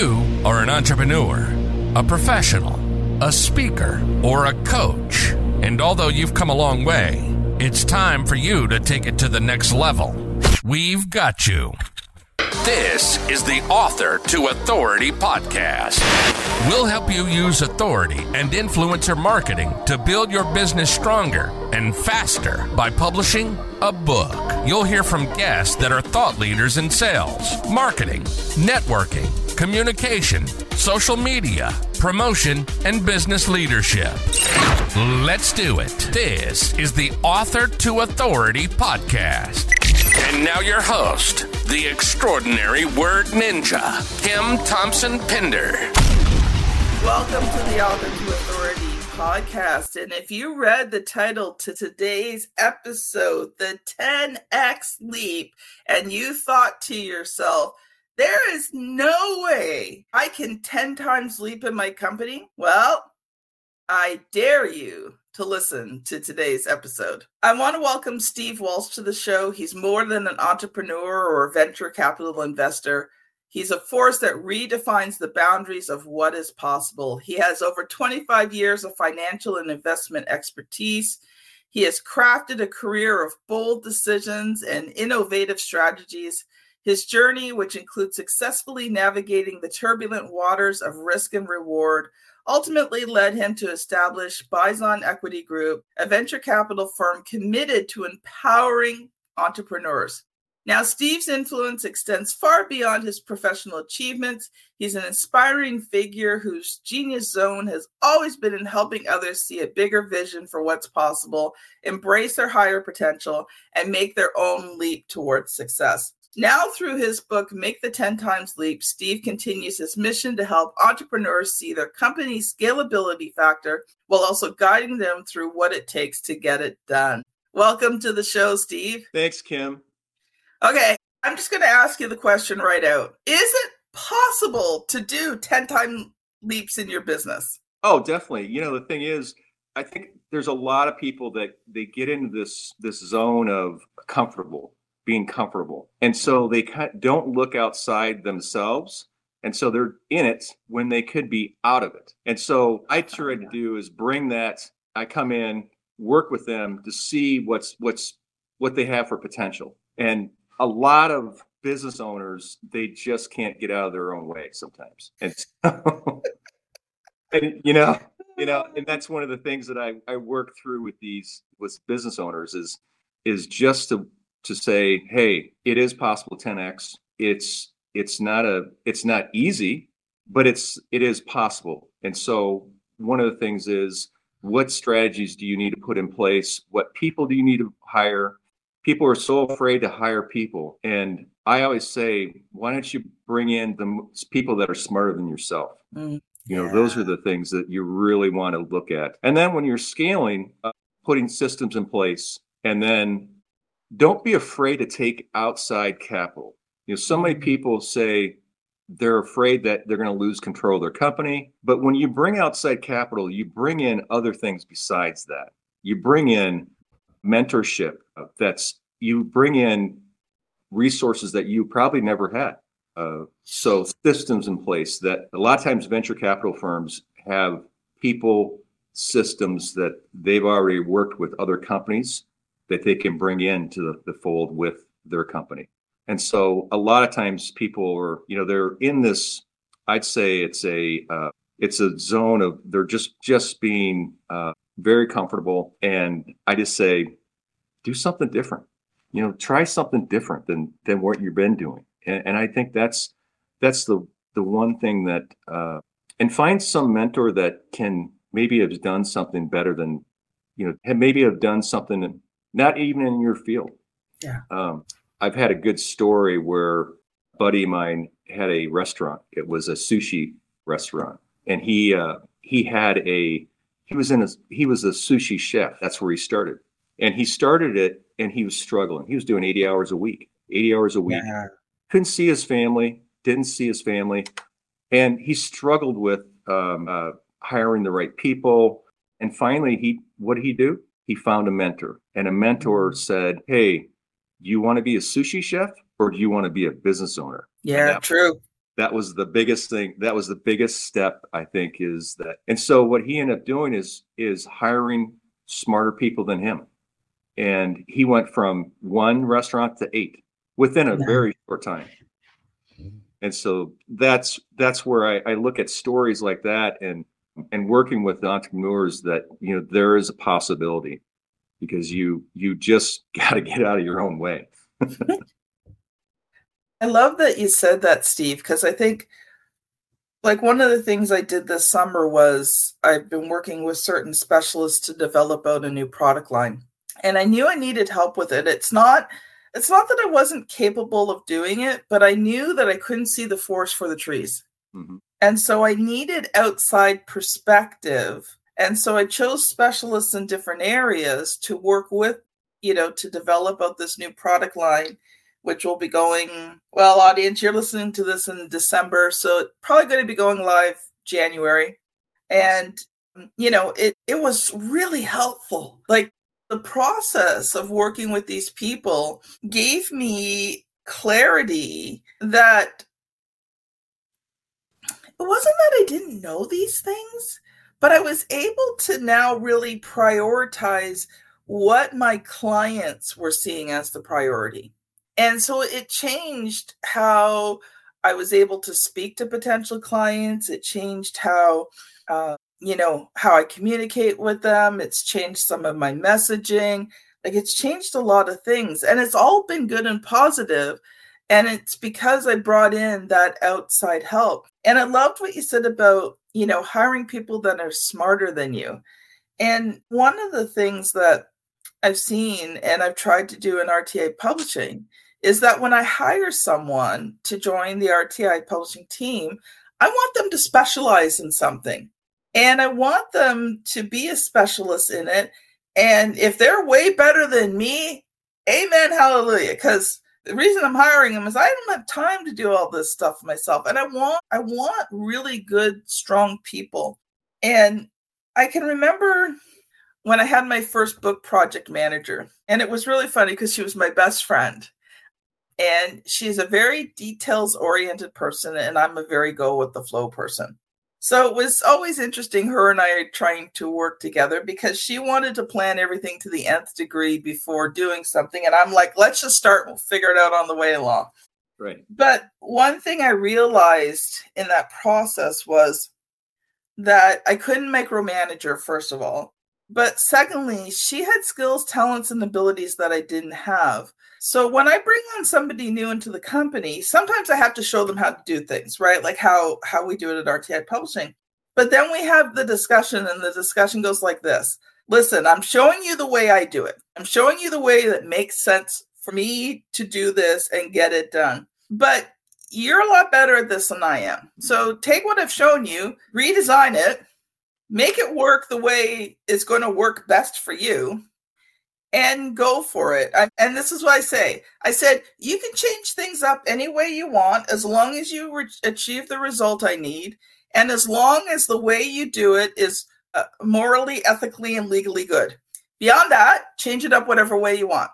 you are an entrepreneur, a professional, a speaker, or a coach, and although you've come a long way, it's time for you to take it to the next level. We've got you. This is the Author to Authority podcast. We'll help you use authority and influencer marketing to build your business stronger and faster by publishing a book. You'll hear from guests that are thought leaders in sales, marketing, networking, communication, social media, promotion, and business leadership. Let's do it. This is the Author to Authority podcast. And now, your host, the extraordinary word ninja, Kim Thompson Pinder. Welcome to the Author to Authority podcast. And if you read the title to today's episode, The 10X Leap, and you thought to yourself, there is no way I can 10 times leap in my company. Well, I dare you to listen to today's episode. I want to welcome Steve Walsh to the show. He's more than an entrepreneur or venture capital investor. He's a force that redefines the boundaries of what is possible. He has over 25 years of financial and investment expertise. He has crafted a career of bold decisions and innovative strategies. His journey, which includes successfully navigating the turbulent waters of risk and reward, ultimately led him to establish Bison Equity Group, a venture capital firm committed to empowering entrepreneurs. Now, Steve's influence extends far beyond his professional achievements. He's an inspiring figure whose genius zone has always been in helping others see a bigger vision for what's possible, embrace their higher potential, and make their own leap towards success. Now, through his book, Make the 10 Times Leap, Steve continues his mission to help entrepreneurs see their company's scalability factor while also guiding them through what it takes to get it done. Welcome to the show, Steve. Thanks, Kim. Okay, I'm just going to ask you the question right out. Is it possible to do 10 time leaps in your business? Oh, definitely. You know, the thing is, I think there's a lot of people that they get into this this zone of comfortable being comfortable. And so mm-hmm. they don't look outside themselves. And so they're in it when they could be out of it. And so I ah, try to do is bring that. I come in, work with them to see what's what's what they have for potential. And a lot of business owners, they just can't get out of their own way sometimes. And so, and you know, you know, and that's one of the things that I, I work through with these with business owners is is just to to say, hey, it is possible 10x. It's it's not a it's not easy, but it's it is possible. And so one of the things is what strategies do you need to put in place? What people do you need to hire? People are so afraid to hire people. And I always say, why don't you bring in the people that are smarter than yourself? Mm, you know, yeah. those are the things that you really want to look at. And then when you're scaling, uh, putting systems in place and then don't be afraid to take outside capital. You know, so many mm-hmm. people say they're afraid that they're going to lose control of their company. But when you bring outside capital, you bring in other things besides that. You bring in mentorship. Uh, that's you bring in resources that you probably never had. Uh, so systems in place that a lot of times venture capital firms have people systems that they've already worked with other companies that they can bring into the, the fold with their company. And so a lot of times people are, you know, they're in this, I'd say it's a, uh, it's a zone of they're just, just being uh, very comfortable. And I just say, do something different, you know, try something different than, than what you've been doing. And, and I think that's, that's the, the one thing that, uh, and find some mentor that can maybe have done something better than, you know, maybe have done something not even in your field. Yeah. Um, I've had a good story where a buddy of mine had a restaurant. It was a sushi restaurant, and he uh, he had a he was in a he was a sushi chef. That's where he started, and he started it, and he was struggling. He was doing eighty hours a week, eighty hours a week. Yeah. Couldn't see his family. Didn't see his family, and he struggled with um, uh, hiring the right people. And finally, he what did he do? He found a mentor, and a mentor mm. said, Hey, do you want to be a sushi chef or do you want to be a business owner? Yeah, true. that was the biggest thing that was the biggest step i think is that and so what he ended up doing is is hiring smarter people than him and he went from one restaurant to eight within a yeah. very short time and so that's that's where I, I look at stories like that and and working with entrepreneurs that you know there is a possibility because you you just got to get out of your own way I love that you said that, Steve, because I think like one of the things I did this summer was I've been working with certain specialists to develop out a new product line. And I knew I needed help with it. It's not it's not that I wasn't capable of doing it, but I knew that I couldn't see the forest for the trees. Mm-hmm. And so I needed outside perspective. And so I chose specialists in different areas to work with, you know, to develop out this new product line which will be going well audience you're listening to this in december so it's probably going to be going live january. And you know it it was really helpful. Like the process of working with these people gave me clarity that it wasn't that I didn't know these things, but I was able to now really prioritize what my clients were seeing as the priority. And so it changed how I was able to speak to potential clients. It changed how, uh, you know, how I communicate with them. It's changed some of my messaging. Like it's changed a lot of things. And it's all been good and positive. And it's because I brought in that outside help. And I loved what you said about, you know, hiring people that are smarter than you. And one of the things that I've seen and I've tried to do in RTI publishing is that when I hire someone to join the RTI publishing team, I want them to specialize in something. And I want them to be a specialist in it. And if they're way better than me, amen, hallelujah. Because the reason I'm hiring them is I don't have time to do all this stuff myself. And I want I want really good, strong people. And I can remember when I had my first book project manager, and it was really funny because she was my best friend and she's a very details oriented person and i'm a very go with the flow person so it was always interesting her and i trying to work together because she wanted to plan everything to the nth degree before doing something and i'm like let's just start we'll figure it out on the way along. Right. But one thing i realized in that process was that i couldn't micromanager first of all but secondly she had skills talents and abilities that i didn't have so when I bring on somebody new into the company, sometimes I have to show them how to do things, right? Like how how we do it at RTI Publishing. But then we have the discussion and the discussion goes like this. Listen, I'm showing you the way I do it. I'm showing you the way that makes sense for me to do this and get it done. But you're a lot better at this than I am. So take what I've shown you, redesign it, make it work the way it's going to work best for you, and go for it. I, and this is what I say I said, you can change things up any way you want as long as you re- achieve the result I need. And as long as the way you do it is uh, morally, ethically, and legally good. Beyond that, change it up whatever way you want.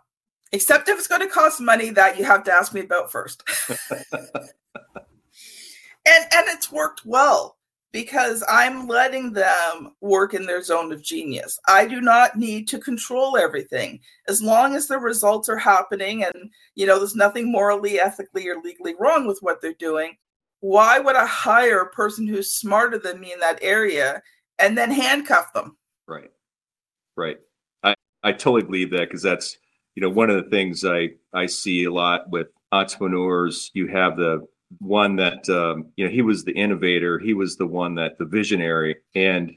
Except if it's going to cost money, that you have to ask me about first. and and it's worked well because I'm letting them work in their zone of genius. I do not need to control everything. As long as the results are happening and you know there's nothing morally, ethically or legally wrong with what they're doing, why would I hire a person who's smarter than me in that area and then handcuff them? Right. Right. I I totally believe that because that's you know one of the things I I see a lot with entrepreneurs you have the one that um, you know he was the innovator he was the one that the visionary and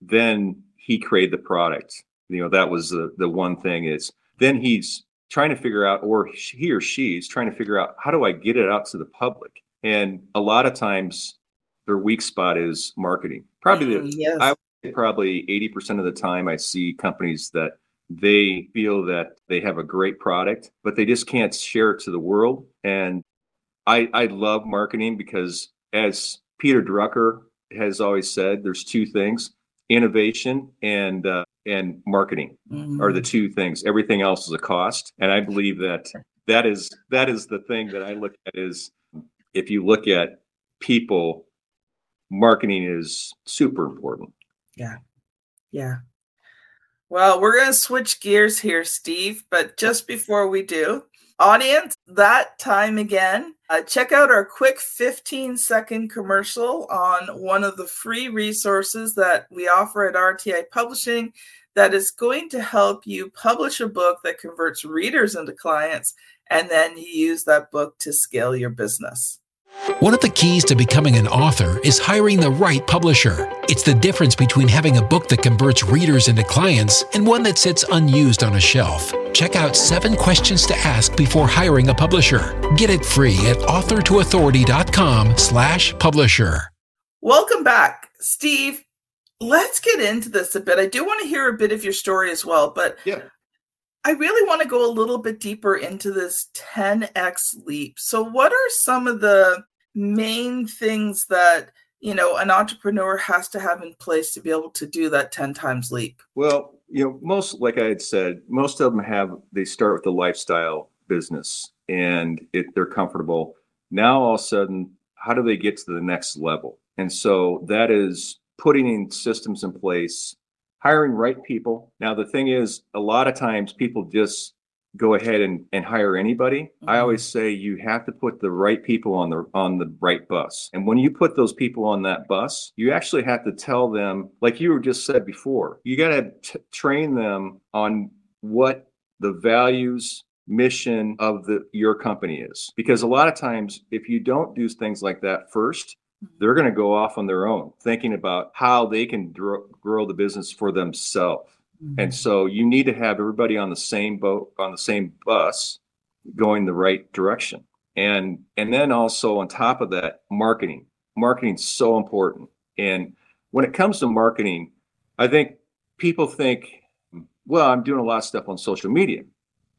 then he created the product. You know that was the, the one thing is then he's trying to figure out or he or she is trying to figure out how do i get it out to the public? And a lot of times their weak spot is marketing. Probably the, mm, yes. i probably 80% of the time i see companies that they feel that they have a great product but they just can't share it to the world and I, I love marketing because as Peter Drucker has always said, there's two things: innovation and uh, and marketing mm-hmm. are the two things. Everything else is a cost, and I believe that that is that is the thing that I look at is if you look at people, marketing is super important. Yeah. Yeah. Well, we're going to switch gears here, Steve. But just before we do, audience, that time again, uh, check out our quick 15 second commercial on one of the free resources that we offer at RTI Publishing that is going to help you publish a book that converts readers into clients and then you use that book to scale your business. One of the keys to becoming an author is hiring the right publisher. It's the difference between having a book that converts readers into clients and one that sits unused on a shelf. Check out seven questions to ask before hiring a publisher. Get it free at authortoauthority.com slash publisher. Welcome back. Steve, let's get into this a bit. I do want to hear a bit of your story as well, but yeah. I really want to go a little bit deeper into this 10x leap. So, what are some of the main things that you know an entrepreneur has to have in place to be able to do that 10 times leap? Well, you know, most like I had said, most of them have they start with the lifestyle business and it, they're comfortable. Now all of a sudden, how do they get to the next level? And so that is putting in systems in place, hiring right people. Now, the thing is, a lot of times people just go ahead and, and hire anybody. Mm-hmm. I always say you have to put the right people on the on the right bus. And when you put those people on that bus, you actually have to tell them, like you were just said before, you got to train them on what the values mission of the your company is because a lot of times if you don't do things like that first they're going to go off on their own thinking about how they can grow, grow the business for themselves. Mm-hmm. and so you need to have everybody on the same boat on the same bus going the right direction. And and then also on top of that marketing. Marketing is so important. And when it comes to marketing i think people think well i'm doing a lot of stuff on social media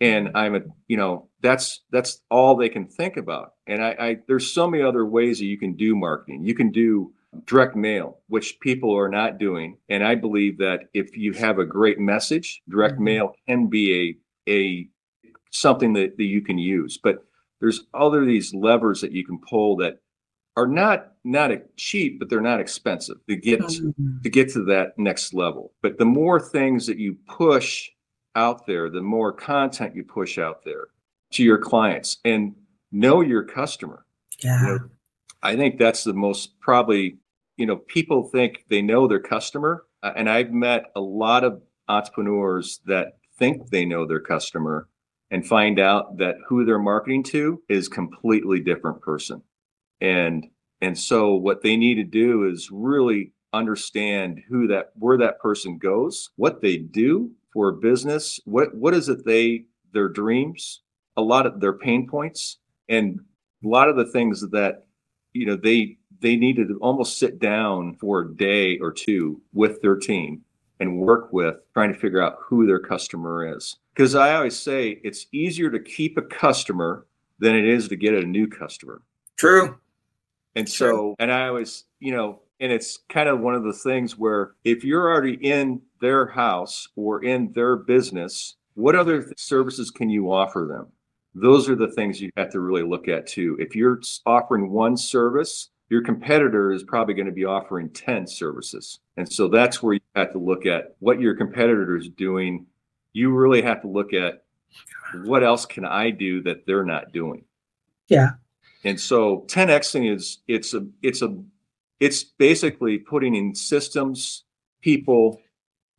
and i'm a you know that's that's all they can think about. And I, I there's so many other ways that you can do marketing. You can do direct mail which people are not doing. And i believe that if you have a great message direct mm-hmm. mail can be a a something that, that you can use. But there's other these levers that you can pull that are not not cheap but they're not expensive to get mm-hmm. to get to that next level. But the more things that you push out there, the more content you push out there to your clients and know your customer. Yeah. You know, I think that's the most probably, you know, people think they know their customer. Uh, and I've met a lot of entrepreneurs that think they know their customer and find out that who they're marketing to is completely different person. And and so what they need to do is really understand who that where that person goes, what they do, for business what what is it they their dreams a lot of their pain points and a lot of the things that you know they they needed to almost sit down for a day or two with their team and work with trying to figure out who their customer is. Because i always say it's easier to keep a customer than it is to get a new customer. True. And so True. and i always you know and it's kind of one of the things where if you're already in their house or in their business, what other th- services can you offer them? Those are the things you have to really look at too. If you're offering one service, your competitor is probably going to be offering 10 services. And so that's where you have to look at what your competitor is doing. You really have to look at what else can I do that they're not doing? Yeah. And so 10xing is it's a it's a it's basically putting in systems, people,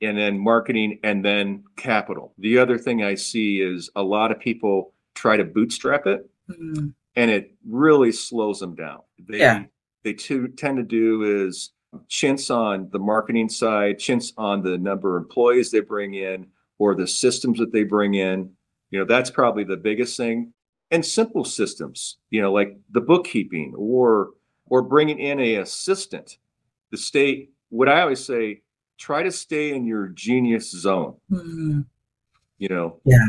and then marketing and then capital. The other thing I see is a lot of people try to bootstrap it mm-hmm. and it really slows them down. They yeah. they too, tend to do is chintz on the marketing side, chintz on the number of employees they bring in or the systems that they bring in. You know, that's probably the biggest thing. And simple systems, you know, like the bookkeeping or or bringing in a assistant the state what i always say try to stay in your genius zone. Mm-hmm. you know? Yeah.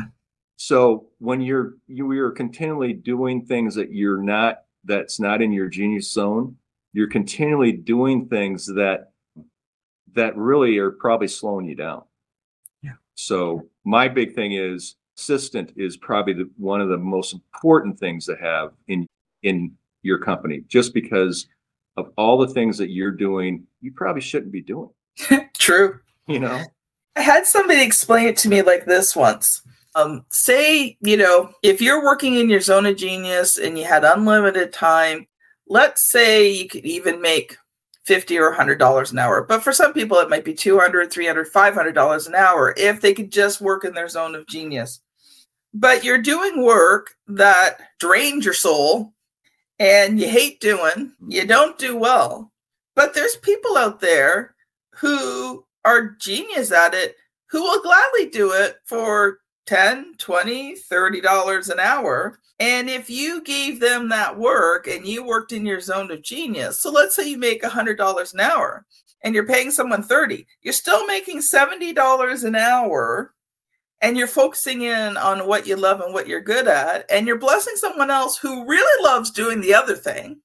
So when you're you are continually doing things that you're not that's not in your genius zone you're continually doing things that that really are probably slowing you down. Yeah. So my big thing is assistant is probably the, one of the most important things to have in in your company just because of all the things that you're doing, you probably shouldn't be doing. True. You know, I had somebody explain it to me like this once. Um, say, you know, if you're working in your zone of genius and you had unlimited time, let's say you could even make 50 or 100 dollars an hour but for some people it might be 200 300 500 dollars an hour if they could just work in their zone of genius but you're doing work that drains your soul and you hate doing you mm-hmm. don't do well. But there's people out there who are genius at it who will gladly do it for 10 20 30 dollars an hour. And if you gave them that work and you worked in your zone of genius, so let's say you make $100 an hour and you're paying someone 30, you're still making $70 an hour and you're focusing in on what you love and what you're good at and you're blessing someone else who really loves doing the other thing.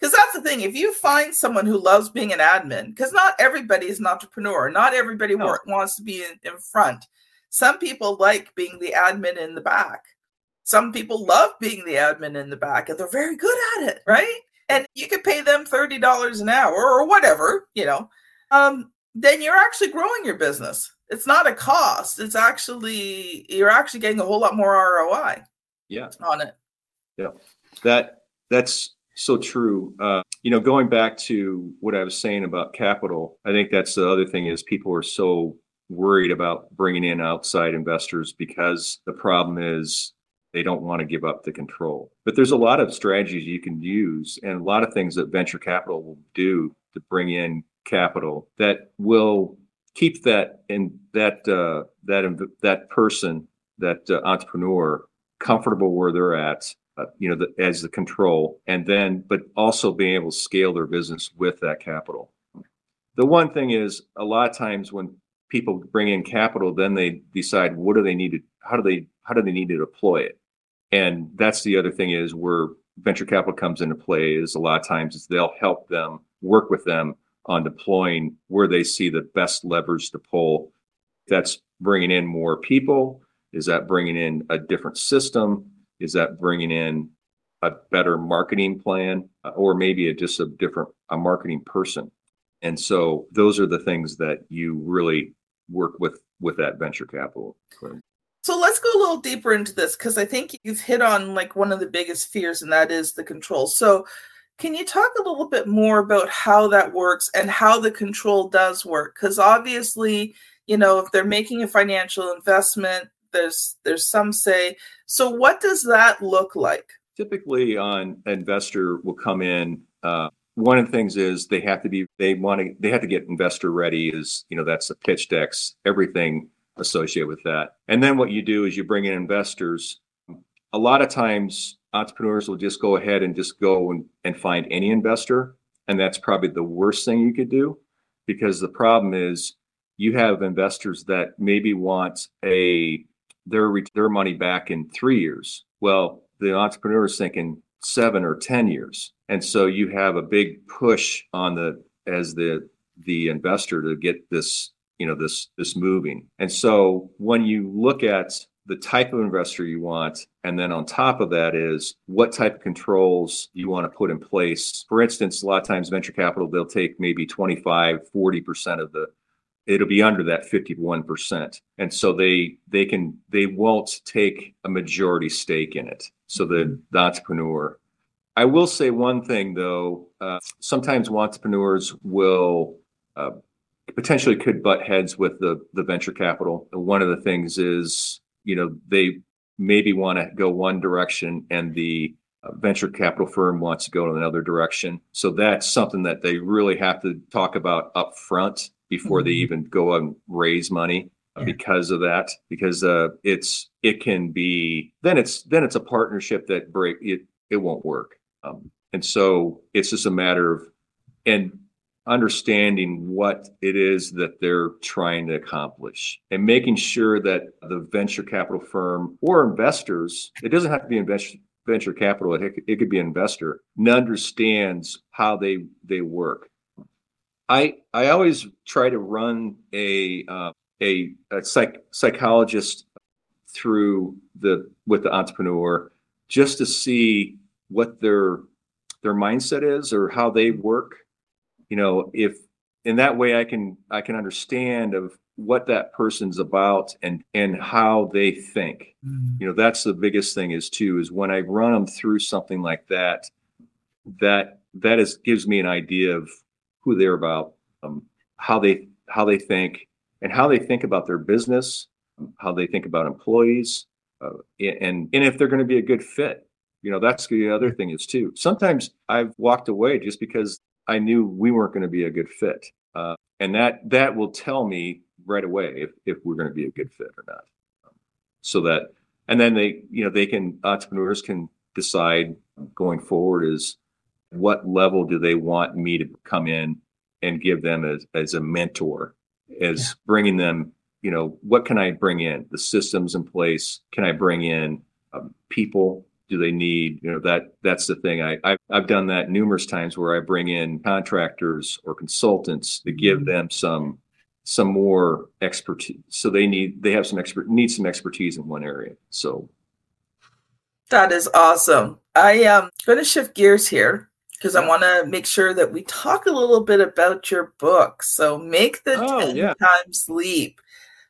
Because that's the thing, if you find someone who loves being an admin, because not everybody is an entrepreneur, not everybody no. wants to be in, in front. Some people like being the admin in the back some people love being the admin in the back and they're very good at it, right? And you could pay them $30 an hour or whatever, you know. Um, then you're actually growing your business. It's not a cost. It's actually you're actually getting a whole lot more ROI. Yeah. On it. Yeah. That that's so true. Uh, you know, going back to what I was saying about capital, I think that's the other thing is people are so worried about bringing in outside investors because the problem is they don't want to give up the control. But there's a lot of strategies you can use and a lot of things that venture capital will do to bring in capital that will keep that in that uh, that that person that uh, entrepreneur comfortable where they're at uh, you know the, as the control and then but also being able to scale their business with that capital. The one thing is a lot of times when people bring in capital then they decide what do they need to how do they how do they need to deploy it? And that's the other thing is where venture capital comes into play is a lot of times they'll help them work with them on deploying where they see the best levers to pull. That's bringing in more people. Is that bringing in a different system? Is that bringing in a better marketing plan uh, or maybe a, just a different a marketing person? And so those are the things that you really work with with that venture capital. So let's go a little deeper into this because I think you've hit on like one of the biggest fears, and that is the control. So, can you talk a little bit more about how that works and how the control does work? Because obviously, you know, if they're making a financial investment, there's there's some say. So, what does that look like? Typically, an investor will come in. Uh, one of the things is they have to be they want to they have to get investor ready. Is you know that's the pitch decks, everything associated with that. And then what you do is you bring in investors. A lot of times, entrepreneurs will just go ahead and just go and, and find any investor. And that's probably the worst thing you could do because the problem is you have investors that maybe want a their their money back in three years. Well, the entrepreneur is thinking seven or ten years, and so you have a big push on the as the the investor to get this you know this this moving and so when you look at the type of investor you want and then on top of that is what type of controls you want to put in place. For instance a lot of times venture capital they'll take maybe 25 40% of the it'll be under that 51% and so they they can they won't take a majority stake in it. So the, the entrepreneur. I will say one thing though uh, sometimes entrepreneurs will uh, potentially could butt heads with the the venture capital. One of the things is, you know, they maybe want to go one direction and the uh, venture capital firm wants to go in another direction. So that's something that they really have to talk about up front before mm-hmm. they even go and raise money uh, yeah. because of that because uh, it's it can be then it's then it's a partnership that break it it won't work um, and so it's just a matter of and understanding what it is that they're trying to accomplish and making sure that the venture capital firm or investors, it doesn't have to be investor venture capital, it, it could be an investor, understands how they they work. I I always try to run a uh, a, a psych, psychologist through the with the entrepreneur just to see what their their mindset is or how they work you know if in that way i can i can understand of what that person's about and and how they think. Mm. you know that's the biggest thing is too is when i run them through something like that that that is gives me an idea of who they're about um, how they how they think and how they think about their business how they think about employees uh, and and if they're going to be a good fit. You know that's the other thing is too. Sometimes i've walked away just because i knew we weren't going to be a good fit uh, and that that will tell me right away if, if we're going to be a good fit or not. So that and then they you know they can entrepreneurs can decide going forward is what level do they want me to come in and give them as, as a mentor as Yeah. bringing them you know what can i bring in? The systems in place can i bring in um, people do they need you know that that's the thing I, I've, I've done that numerous times where i bring in contractors or consultants to give mm-hmm. them some some more expertise so they need they have some expert need some expertise in one area so That is awesome. I um, am going to shift gears here because I want to make sure that we talk a little bit about your book. So, make the Oh, 10 yeah. times leap.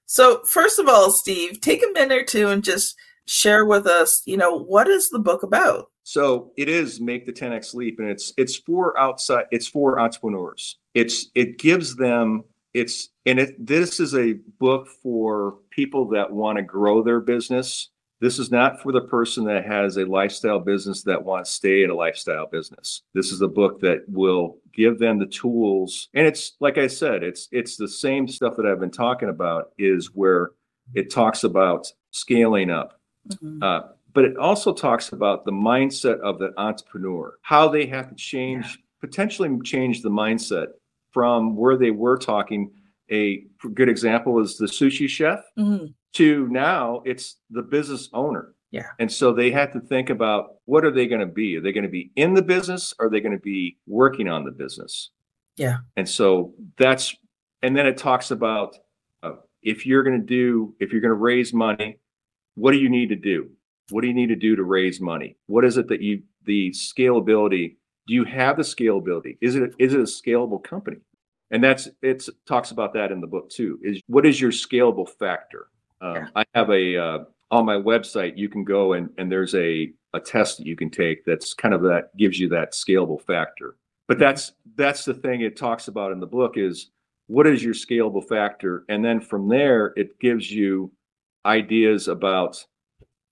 So, first of all, Steve, take a minute or two and just share with us, you know, what is the book about? So it is make the 10x leap, and it's it's for outside, it's for entrepreneurs. It's it gives them it's and it this is a book for people that want to grow their business. This is not for the person that has a lifestyle business that wants to stay in a lifestyle business. This is a book that will give them the tools. And it's like I said, it's it's the same stuff that I've been talking about is where it talks about scaling up. Uh, but it also talks about the mindset of the entrepreneur, how they have to change, potentially change the mindset from where they were talking. A good example is the sushi chef Mhm. to now it's the business owner. Yeah. And so they have to think about what are they going to be? Are they going to be in the business? Or are they going to be working on the business? Yeah. And so that's, and then it talks about uh, if you're going to do, if you're going to raise money, what do you need to do? What do you need to do to raise money? What is it that you, the scalability, do you have the scalability? Is it, is it a scalable company? And that's, it's talks about that in the book too, is what is your scalable factor? Um, Yeah. I have a, uh, on my website, you can go and, and there's a, a test that you can take that's kind of that gives you that scalable factor. But that's, that's the thing it talks about in the book is what is your scalable factor? And then from there, it gives you ideas about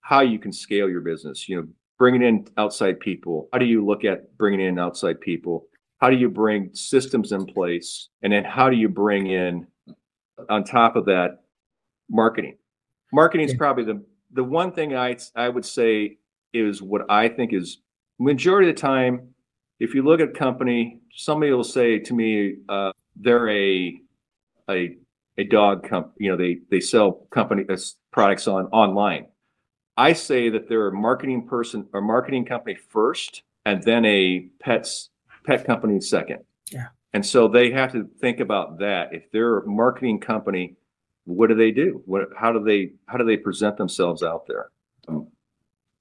how you can scale your business, you know, bringing in outside people. How do you look at bringing in outside people? How do you bring systems in place? And then how do you bring in, on top of that, marketing? Marketing is probably the, the one thing I, I would say is what I think is majority of the time, if you look at a company, somebody will say to me, uh, they're a, a, a dog comp, you know, they, they sell company uh, products on online. I say that they're a marketing person, a marketing company first, and then a pets pet company second. Yeah. And so they have to think about that. If they're a marketing company, what do they do? What how do they how do they present themselves out there? And,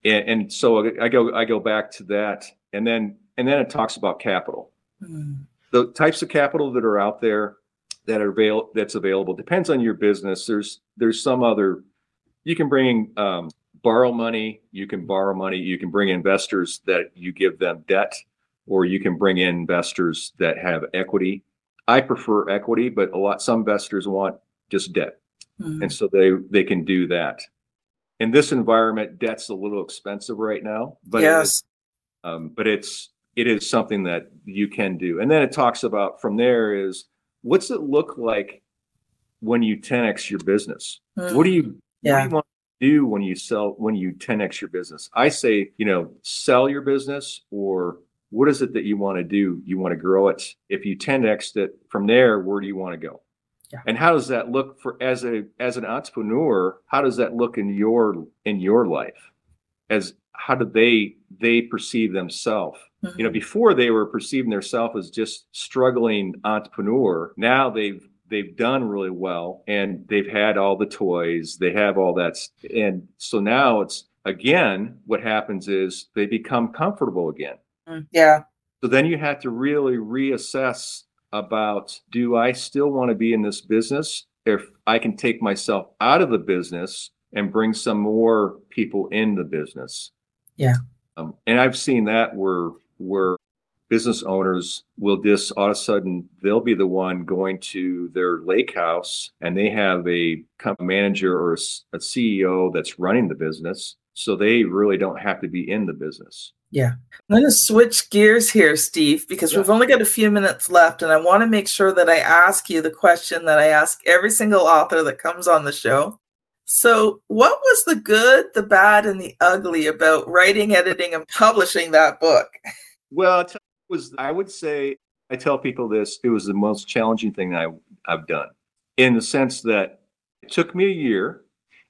and so I go I go back to that, and then and then it talks about capital Mhm. the types of capital that are out there that are avail that's available depends on your business. There's there's some other you can bring um, borrow money, you can borrow money, you can bring investors that you give them debt, or you can bring in investors that have equity. I prefer equity, but a lot some investors want just debt, Mhm. and so they they can do that. In this environment, debt's a little expensive right now, but it is- yes. um, but it's it is something that you can do and then it talks about from there is what's it look like when you 10x your business? Hmm. What do you what do you want to do when you sell when you 10x your business? I say you know sell your business or what is it that you want to do? You want to grow it? If you 10x it from there where do you want to go? Yeah. and how does that look for as a as an entrepreneur how does that look in your in your life? As how do they they perceive themselves you know Mhm. before they were perceiving themselves as just struggling entrepreneur now they've they've done really well and they've had all the toys they have all that and so now it's again what happens is they become comfortable again Mm, yeah. So then you have to really reassess about do I still want to be in this business? If I can take myself out of the business and bring some more people in the business. Yeah. Um, and I've seen that where where business owners will just all of a sudden they'll be the one going to their lake house and they have a manager or a CEO that's running the business. So they really don't have to be in the business. Yeah. I'm going to switch gears here, Steve, because yeah. we've only got a few minutes left. And I want to make sure that I ask you the question that I ask every single author that comes on the show. So, what was the good, the bad, and the ugly about writing, editing, and publishing that book? Well, it was, I would say, I tell people this, it was the most challenging thing I, I've done in the sense that it took me a year.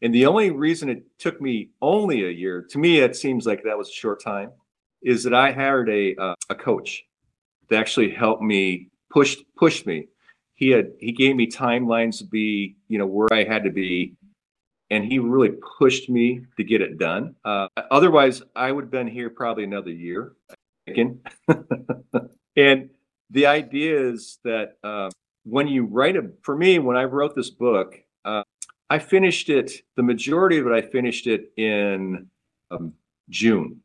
And the only reason it took me only a year, to me, it seems like that was a short time is that I hired a uh, a coach to actually help me push push me. He had he gave me timelines to be you know where I had to be, and he really pushed me to get it done. Uh, otherwise, I would have been here probably another year. Again, and the idea is that uh, when you write a for me when I wrote this book, uh, I finished it. The majority of it, I finished it in um, June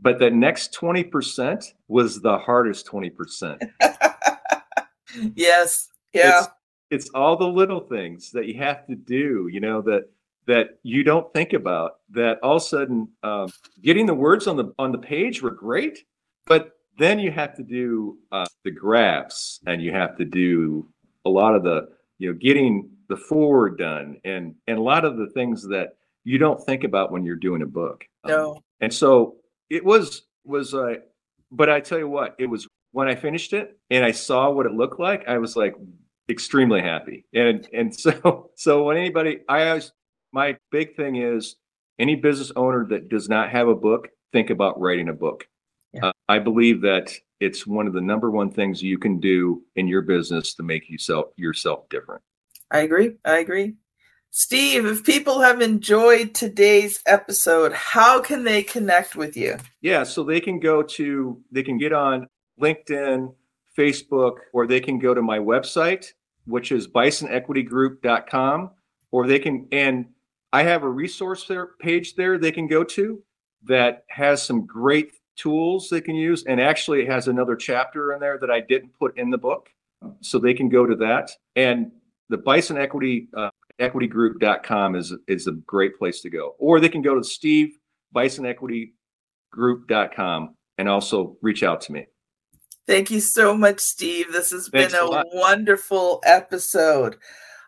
but the next 20% was the hardest 20%. yes. Yeah. It's, it's, all the little things that you have to do, you know, that that you don't think about that all of a sudden um, getting the words on the on the page were great but then you have to do uh, the graphs and you have to do a lot of the you know getting the forward done and and a lot of the things that you don't think about when you're doing a book no um, and so it was was uh but I tell you what, it was when I finished it and I saw what it looked like, I was like extremely happy. And and so so when anybody I always my big thing is any business owner that does not have a book, think about writing a book. Yeah. Uh, I believe that it's one of the number one things you can do in your business to make yourself yourself different. I agree. I agree. Steve, if people have enjoyed today's episode, how can they connect with you? Yeah, so they can go to, they can get on LinkedIn, Facebook, or they can go to my website, which is bisonequitygroup.com, or they can, and I have a resource there, page there they can go to that has some great tools they can use. And actually, it has another chapter in there that I didn't put in the book. So they can go to that. And the Bison Equity uh, equitygroup.com is is a great place to go. Or they can go to Steve bisonequitygroup.com and also reach out to me. Thank you so much, Steve. This has Thanks been a, a wonderful episode.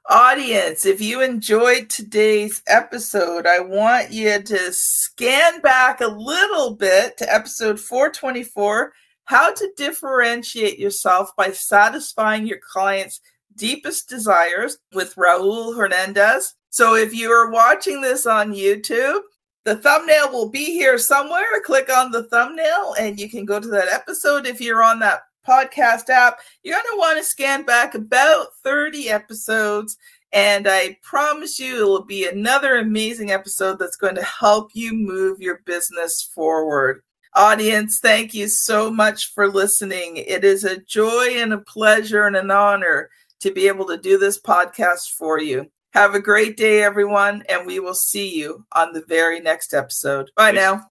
Audience, if you enjoyed today's episode, I want you to scan back a little bit to episode 424 How to Differentiate Yourself by Satisfying Your Clients' deepest desires with Raul Hernandez. So if you are watching this on YouTube, the thumbnail will be here somewhere. Click on the thumbnail and you can go to that episode. If you're on that podcast app, you're going to want to scan back about 30 episodes. And I promise you, it will be another amazing episode that's going to help you move your business forward. Audience, thank you so much for listening. It is a joy and a pleasure and an honor to be able to do this podcast for you. Have a great day, everyone, and we will see you on the very next episode. Bye now.